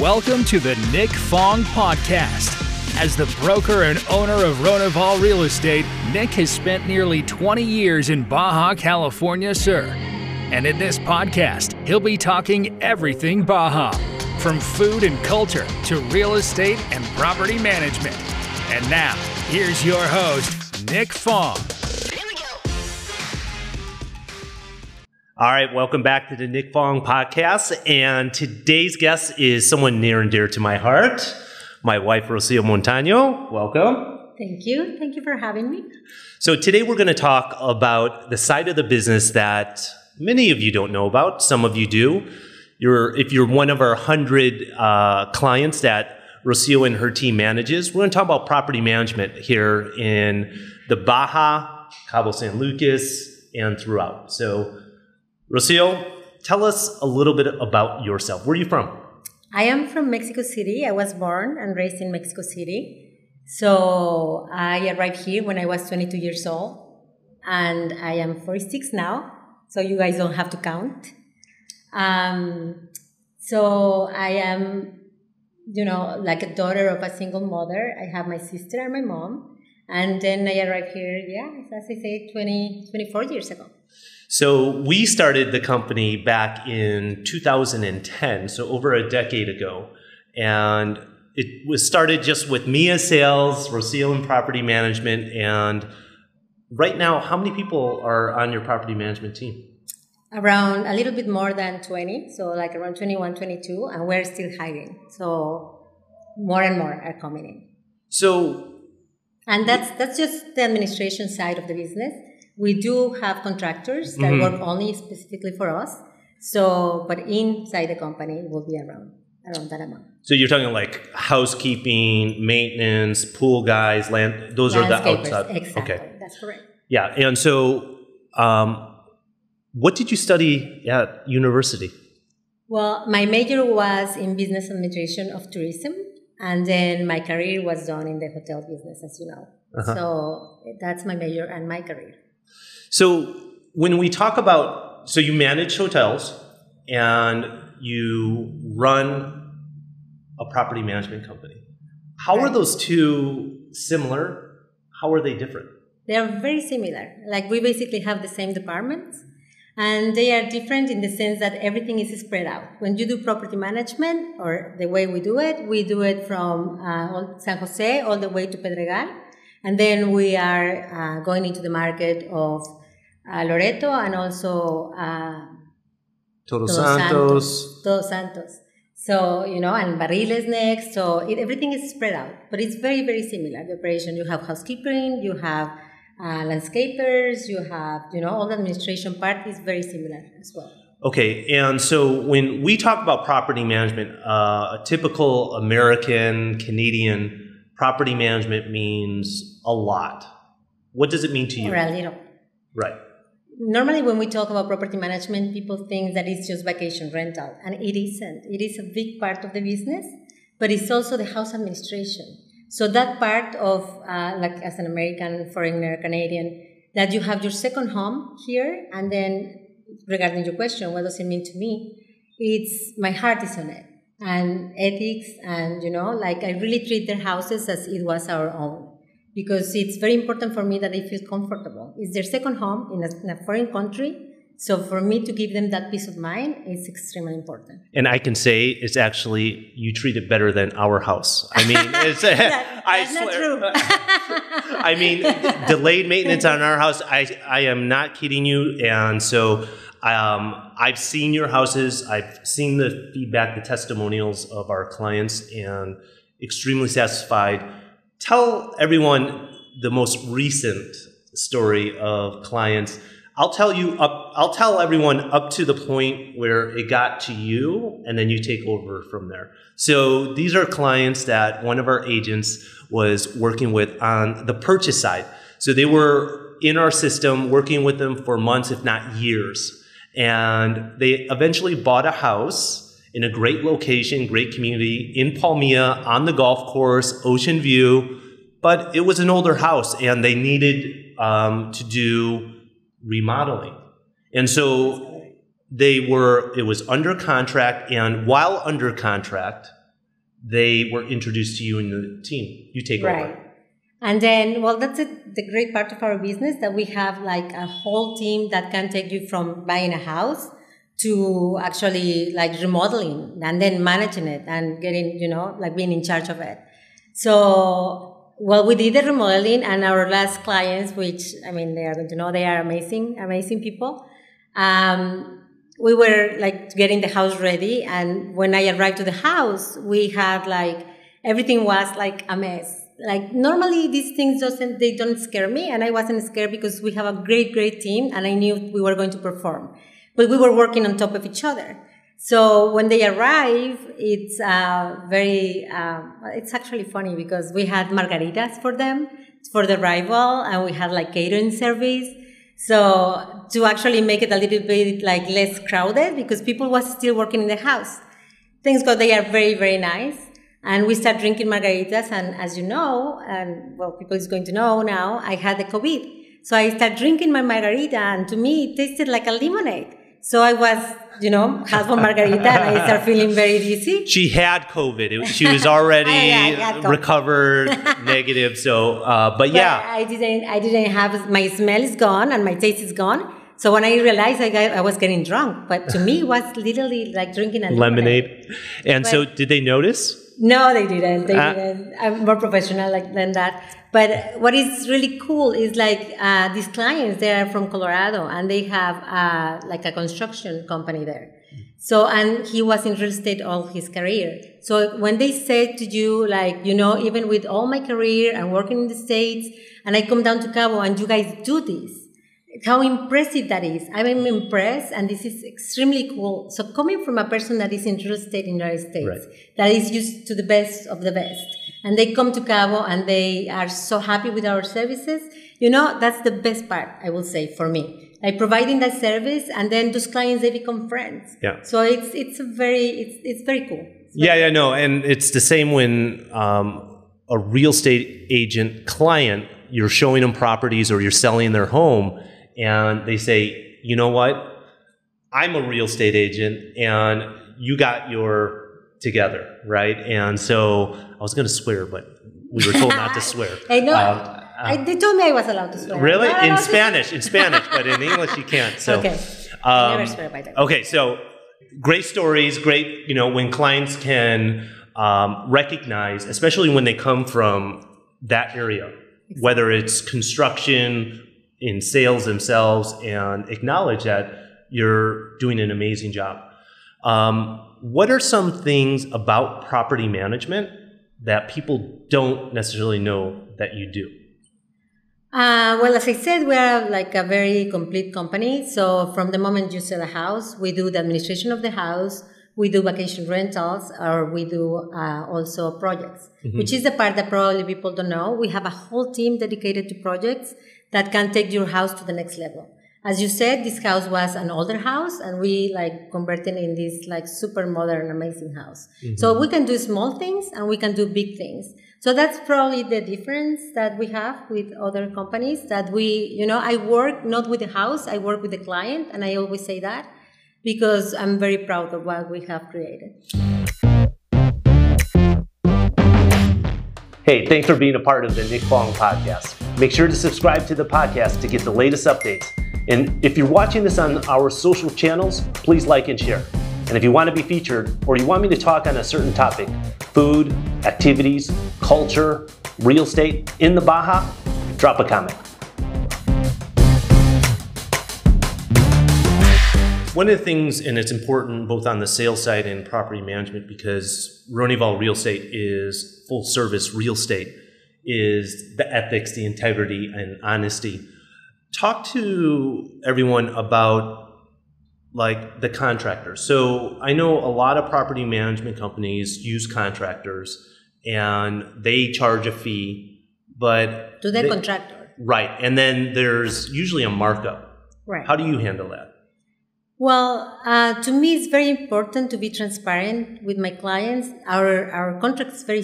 Welcome to the Nick Fong Podcast. As the broker and owner of Ronival Real Estate, Nick has spent nearly 20 years in Baja California, Sur. And in this podcast, he'll be talking everything Baja, from food and culture to real estate and property management. And now, here's your host, Nick Fong. All right, welcome back to the Nick Fong podcast. And today's guest is someone near and dear to my heart, my wife, Rocio Montano. Welcome. Thank you. Thank you for having me. So, today we're going to talk about the side of the business that many of you don't know about. Some of you do. You're, if you're one of our 100 uh, clients that Rocio and her team manages, we're going to talk about property management here in the Baja, Cabo San Lucas, and throughout. So, Rocio, tell us a little bit about yourself. Where are you from? I am from Mexico City. I was born and raised in Mexico City. So I arrived here when I was 22 years old, and I am 46 now. So you guys don't have to count. Um, so I am, you know, like a daughter of a single mother. I have my sister and my mom. And then I arrived here, yeah, as I say, 20, 24 years ago. So we started the company back in 2010, so over a decade ago. And it was started just with me as sales, Rocio in property management. And right now, how many people are on your property management team? Around a little bit more than 20, so like around 21, 22, and we're still hiring. So more and more are coming in. So and that's that's just the administration side of the business. We do have contractors that Mhm. work only specifically for us. So, but inside the company will be around around that amount. So you're talking like housekeeping, maintenance, pool guys, land. Those are the outside. Exactly. Okay. That's correct. Yeah. And so, um, what did you study at university? Well, my major was in business administration of tourism, and then my career was done in the hotel business, as you know. Uh-huh. So that's my major and my career. So when we talk about, so you manage hotels and you run a property management company. How are those two similar? How are they different? They are very similar. Like we basically have the same departments, and they are different in the sense that everything is spread out. When you do property management, or the way we do it, we do it from uh, San Jose all the way to Pedregal, and then we are uh, going into the market of uh, Loreto and also uh, Todos Santos. Todos Santos. So, you know, and Barriles next. So it, everything is spread out, but it's very, very similar. The operation, you have housekeeping, you have uh, landscapers, you have, you know, all the administration part is very similar as well. Okay, and so when we talk about property management, uh, a typical American, Canadian property management means a lot. What does it mean to you? Or a little. Right. Normally, when we talk about property management, people think that it's just vacation rental, and it isn't. It is a big part of the business, but it's also the house administration. So that part of, uh, like as an American, foreigner, Canadian, that you have your second home here, and then regarding your question, what does it mean to me? It's my heart is on it, and ethics, and you know, like I really treat their houses as it was our own because it's very important for me that they feel comfortable. It's their second home in a, in a foreign country. So for me to give them that peace of mind is extremely important. And I can say it's actually you treat it better than our house. I mean, it's, That- I that's not swear. true. I mean, delayed maintenance on our house. I I am not kidding you. And so, um, I've seen your houses. I've seen the feedback, the testimonials of our clients, and extremely satisfied. Tell everyone the most recent story of clients. I'll tell you up. I'll tell everyone up to the point where it got to you, and then you take over from there. So these are clients that one of our agents was working with on the purchase side. So they were in our system, working with them for months, if not years, and they eventually bought a house in a great location, great community in Palmilla on the golf course, ocean view. But it was an older house, and they needed um, to do remodeling. And so they were, it was under contract, and while under contract, they were introduced to you and the team. You take right. over. And then, well, that's the great part of our business that we have like a whole team that can take you from buying a house to actually like remodeling and then managing it and getting, you know, like being in charge of it. So, well, we did the remodeling and our last clients, which I mean, they are going to know they are amazing, amazing people. Um, we were like getting the house ready. And when I arrived to the house, we had like, everything was like a mess like normally these things doesn't they don't scare me and i wasn't scared because we have a great great team and i knew we were going to perform. But we were working on top of each other. So when they arrive it's uh, very uh, it's actually funny because we had margaritas for them for the arrival and we had like catering service. So to actually make it a little bit like less crowded because people was still working in the house. Thanks god they are very very nice and we start drinking margaritas. And as you know, and well, people is going to know now, I had the COVID. So I start drinking my margarita, and to me, it tasted like a lemonade. So I was, you know, half a margarita, and I start feeling very dizzy. She had COVID. It, she was already yeah, COVID. recovered, negative. So, uh, but, but yeah, I didn't. I didn't have my smell is gone and my taste is gone. So when I realized I, got, I was getting drunk, but to me, it was literally like drinking a lemonade. lemonade. And but, so, did they notice? No, they didn't. They uh, didn't. I'm more professional like than that. But what is really cool is like uh, these clients. They are from Colorado and they have uh, like a construction company there. So and he was in real estate all his career. So when they said to you like you know even with all my career and working in the states and I come down to Cabo and you guys do this how impressive that is. I'm impressed, and this is extremely cool. So, coming from a person that is in real estate in the United States, right. that is used to the best of the best, and they come to Cabo and they are so happy with our services, you know, that's the best part, I will say, for me. Like providing that service, and then those clients they become friends. Yeah. So it's it's a very it's it's very cool. It's yeah, yeah, no, and it's the same when um, a real estate agent client you're showing them properties or you're selling their home and they say, you know what? I'm a real estate agent and you got your together, right? And so I was going to swear, but we were told not to swear. I know. Um, I, they told me I was allowed to swear. Really? In Spanish, in Spanish, but in English you can't. So, okay. Um, never swear by that. Okay, so great stories, great, you know, when clients can um, recognize, especially when they come from that area, whether it's construction, in sales themselves and acknowledge that you're doing an amazing job. Um, what are some things about property management that people don't necessarily know that you do? Uh, well, as I said, we are like a very complete company. So from the moment you sell a house, we do the administration of the house, we do vacation rentals, or we do uh, also projects, mm-hmm. which is the part that probably people don't know. We have a whole team dedicated to projects that can take your house to the next level. As you said, this house was an older house and we like converted in this like super modern, amazing house. Mm-hmm. So we can do small things and we can do big things. So that's probably the difference that we have with other companies that we, you know, I work not with the house, I work with the client and I always say that because I'm very proud of what we have created. Hey, thanks for being a part of the Nick Fong podcast. Make sure to subscribe to the podcast to get the latest updates. And if you're watching this on our social channels, please like and share. And if you want to be featured or you want me to talk on a certain topic food, activities, culture, real estate in the Baja drop a comment. One of the things, and it's important both on the sales side and property management, because Ronival Real Estate is full service real estate, is the ethics, the integrity, and honesty. Talk to everyone about like the contractors. So I know a lot of property management companies use contractors and they charge a fee, but to the contractor. Right. And then there's usually a markup. Right. How do you handle that? Well, uh, to me, it's very important to be transparent with my clients. Our our contract is very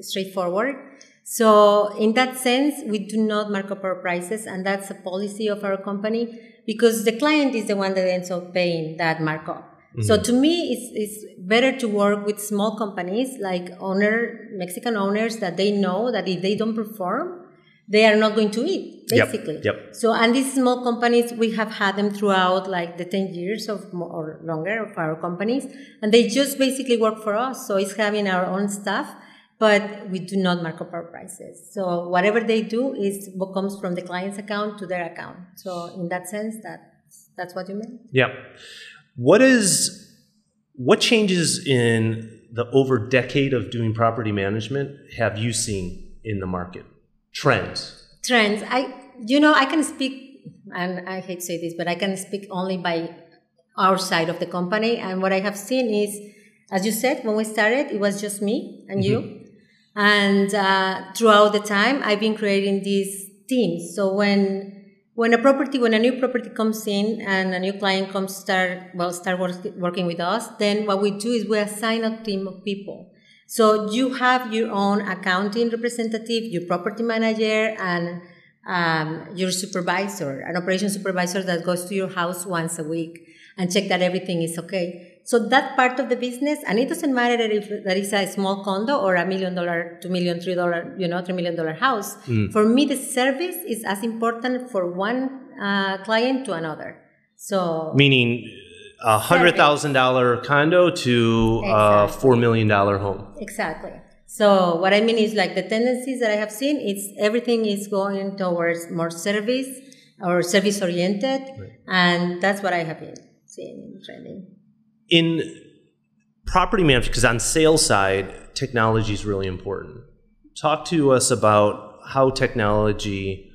straightforward. So, in that sense, we do not mark up our prices, and that's a policy of our company because the client is the one that ends up paying that markup. Mm-hmm. So to me, it's, it's better to work with small companies like owner Mexican owners that they know that if they don't perform, they are not going to eat basically. Yep. yep. So and these small companies, we have had them throughout like the ten years of or longer of our companies, and they just basically work for us. So it's having our own staff but we do not mark up our prices. So whatever they do is what comes from the client's account to their account. So in that sense, that's that's what you mean. Yeah. What is what changes in the over decade of doing property management have you seen in the market? Trends. Trends. I you know I can speak and I hate to say this, but I can speak only by our side of the company. And what I have seen is, as you said, when we started, it was just me and mm-hmm. you and uh, throughout the time, I've been creating these teams. So when when a property, when a new property comes in and a new client comes start well start work, working with us, then what we do is we assign a team of people. So you have your own accounting representative, your property manager, and um, your supervisor, an operation supervisor that goes to your house once a week and check that everything is okay. So that part of the business, and it doesn't matter if that is a small condo or a million dollar, two million, three dollar, you know, three million dollar house. Mm. For me, the service is as important for one uh, client to another. So meaning a hundred thousand dollar condo to exactly. a four million dollar home. Exactly. So what I mean is like the tendencies that I have seen, it's everything is going towards more service or service oriented, right. and that's what I have been seeing in trending in property management, because on sales side, technology is really important. Talk to us about how technology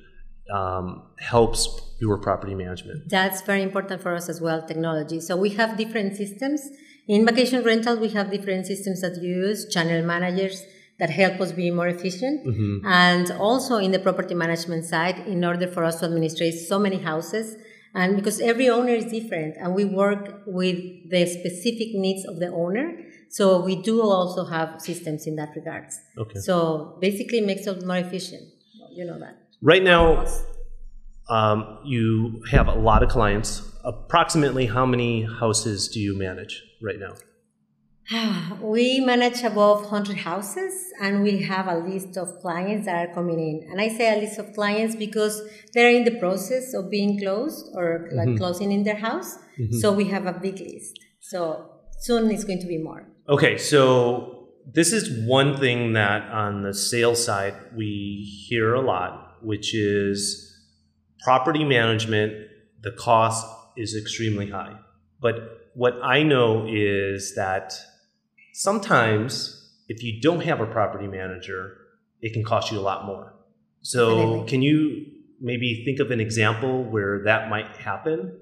um, helps your property management. That's very important for us as well, technology. So we have different systems. In vacation rental, we have different systems that use channel managers that help us be more efficient. Mm-hmm. And also in the property management side, in order for us to administrate so many houses, and because every owner is different and we work with the specific needs of the owner so we do also have systems in that regards. Okay. So basically it makes us more efficient. You know that. Right now um, you have a lot of clients. Approximately how many houses do you manage right now we manage above 100 houses and we have a list of clients that are coming in. And I say a list of clients because they're in the process of being closed or like mm-hmm. closing in their house. Mm-hmm. So we have a big list. So soon it's going to be more. Okay, so this is one thing that on the sales side we hear a lot, which is property management, the cost is extremely high. But what I know is that sometimes if you don't have a property manager, it can cost you a lot more. So, can you maybe think of an example where that might happen?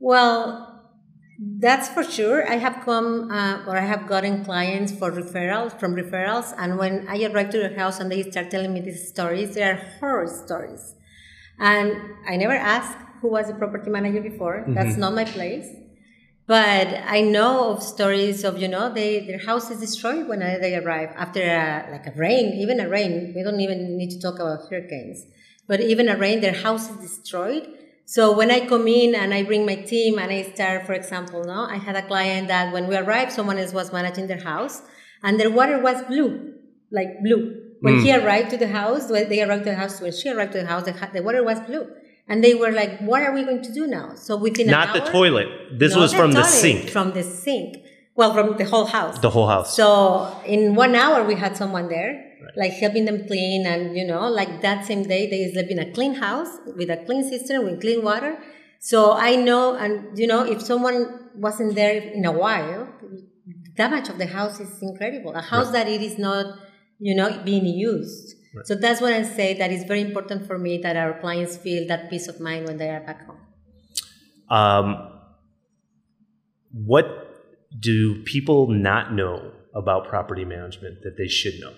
Well, that's for sure. I have come uh, or I have gotten clients for referrals from referrals, and when I arrive to their house and they start telling me these stories, they are horror stories. And I never asked who was the property manager before. Mm-hmm. That's not my place. But I know of stories of you know they their house is destroyed when they arrive after a, like a rain, even a rain. We don't even need to talk about hurricanes, but even a rain, their house is destroyed. So when I come in and I bring my team and I start, for example, no, I had a client that when we arrived, someone else was managing their house, and their water was blue, like blue. When mm. he arrived to the house, when they arrived to the house, when she arrived to the house, the, the water was blue. And they were like, what are we going to do now? So within Not the toilet. This was from the sink. From the sink. Well, from the whole house. The whole house. So in one hour, we had someone there, right. like helping them clean. And, you know, like that same day, they slept in a clean house with a clean system, with clean water. So I know, and, you know, if someone wasn't there in a while, damage of the house is incredible. A house right. that it is not, you know, being used. Right. So that's what I say that is very important for me that our clients feel that peace of mind when they are back home. Um, what do people not know about property management that they should know?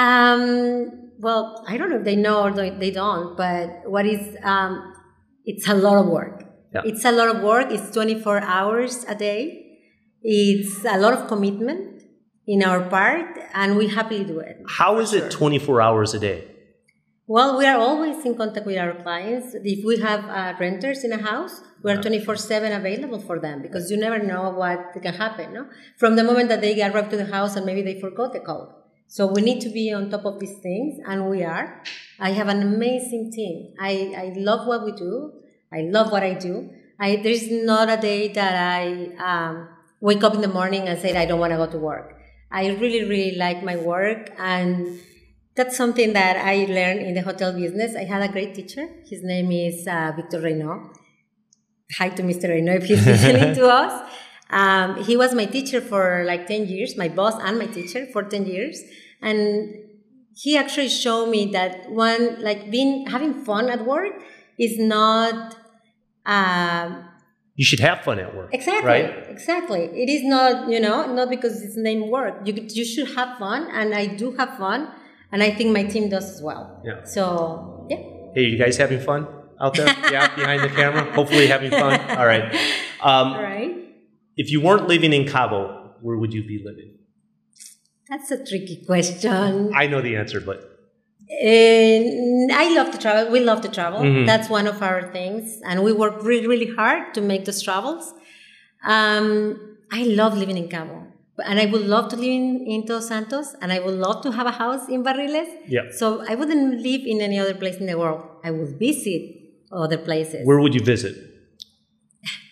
Um, well, I don't know if they know or they don't, but what is, um, it's a lot of work. Yeah. It's a lot of work. It's 24 hours a day. It's a lot of commitment in our part, and we happily do it. How is sure. it 24 hours a day? Well, we are always in contact with our clients. If we have uh, renters in a house, we are 24 7 available for them because you never know what can happen. No? From the moment that they arrive to the house and maybe they forgot the code. So we need to be on top of these things, and we are. I have an amazing team. I, I love what we do. I love what I do. I, there's not a day that I um, wake up in the morning and say I don't want to go to work. I really, really like my work, and that's something that I learned in the hotel business. I had a great teacher. His name is uh, Victor Reynaud. Hi to Mr. Reynaud if he's listening to us. Um, he was my teacher for like 10 years, my boss and my teacher for 10 years. And he actually showed me that one, like being, having fun at work is not, um, you should have fun at work. Exactly. Right? Exactly. It is not, you know, not because it's named work. You, you should have fun, and I do have fun, and I think my team does as well. Yeah. So, yeah. Hey, you guys having fun out there? yeah, behind the camera? Hopefully having fun. All right. Um, All right. If you weren't living in Cabo, where would you be living? That's a tricky question. I know the answer, but And I love to travel. We love to travel. Mhm. That's one of our things, and we work really, really hard to make those travels. Um, I love living in Cabo, and I would love to live in, in Todos Santos, and I would love to have a house in Barriles. Yeah. So I wouldn't live in any other place in the world. I would visit other places. where would you visit?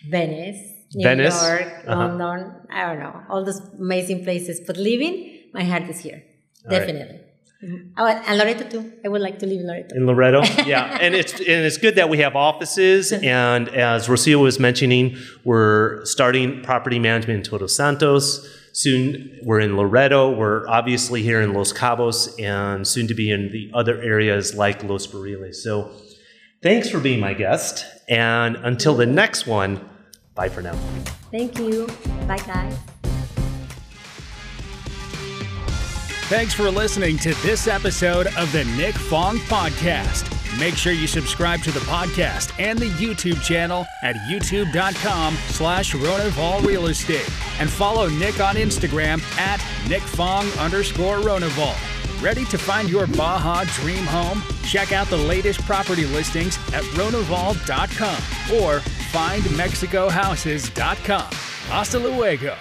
Venice, New Venice? York, Uh-huh. London. I don't know all those amazing places. But living, my heart is here, All right. Mhm. Oh, and Loreto too. I would like to live in Loreto. In Loreto, yeah, and it's and it's good that we have offices. And as Rocio was mentioning, we're starting property management in Todos Santos. Soon we're in Loreto. We're obviously here in Los Cabos, and soon to be in the other areas like Los Barriles. So, thanks for being my guest. And until the next one, bye for now. Thank you. Bye, guys. Thanks for listening to this episode of the Nick Fong Podcast. Make sure you subscribe to the podcast and the YouTube channel at youtube.com slash Ronival Real Estate and follow Nick on Instagram at nickfong underscore Ronival. Ready to find your Baja dream home? Check out the latest property listings at ronival.com or findmexicohouses.com. Hasta luego.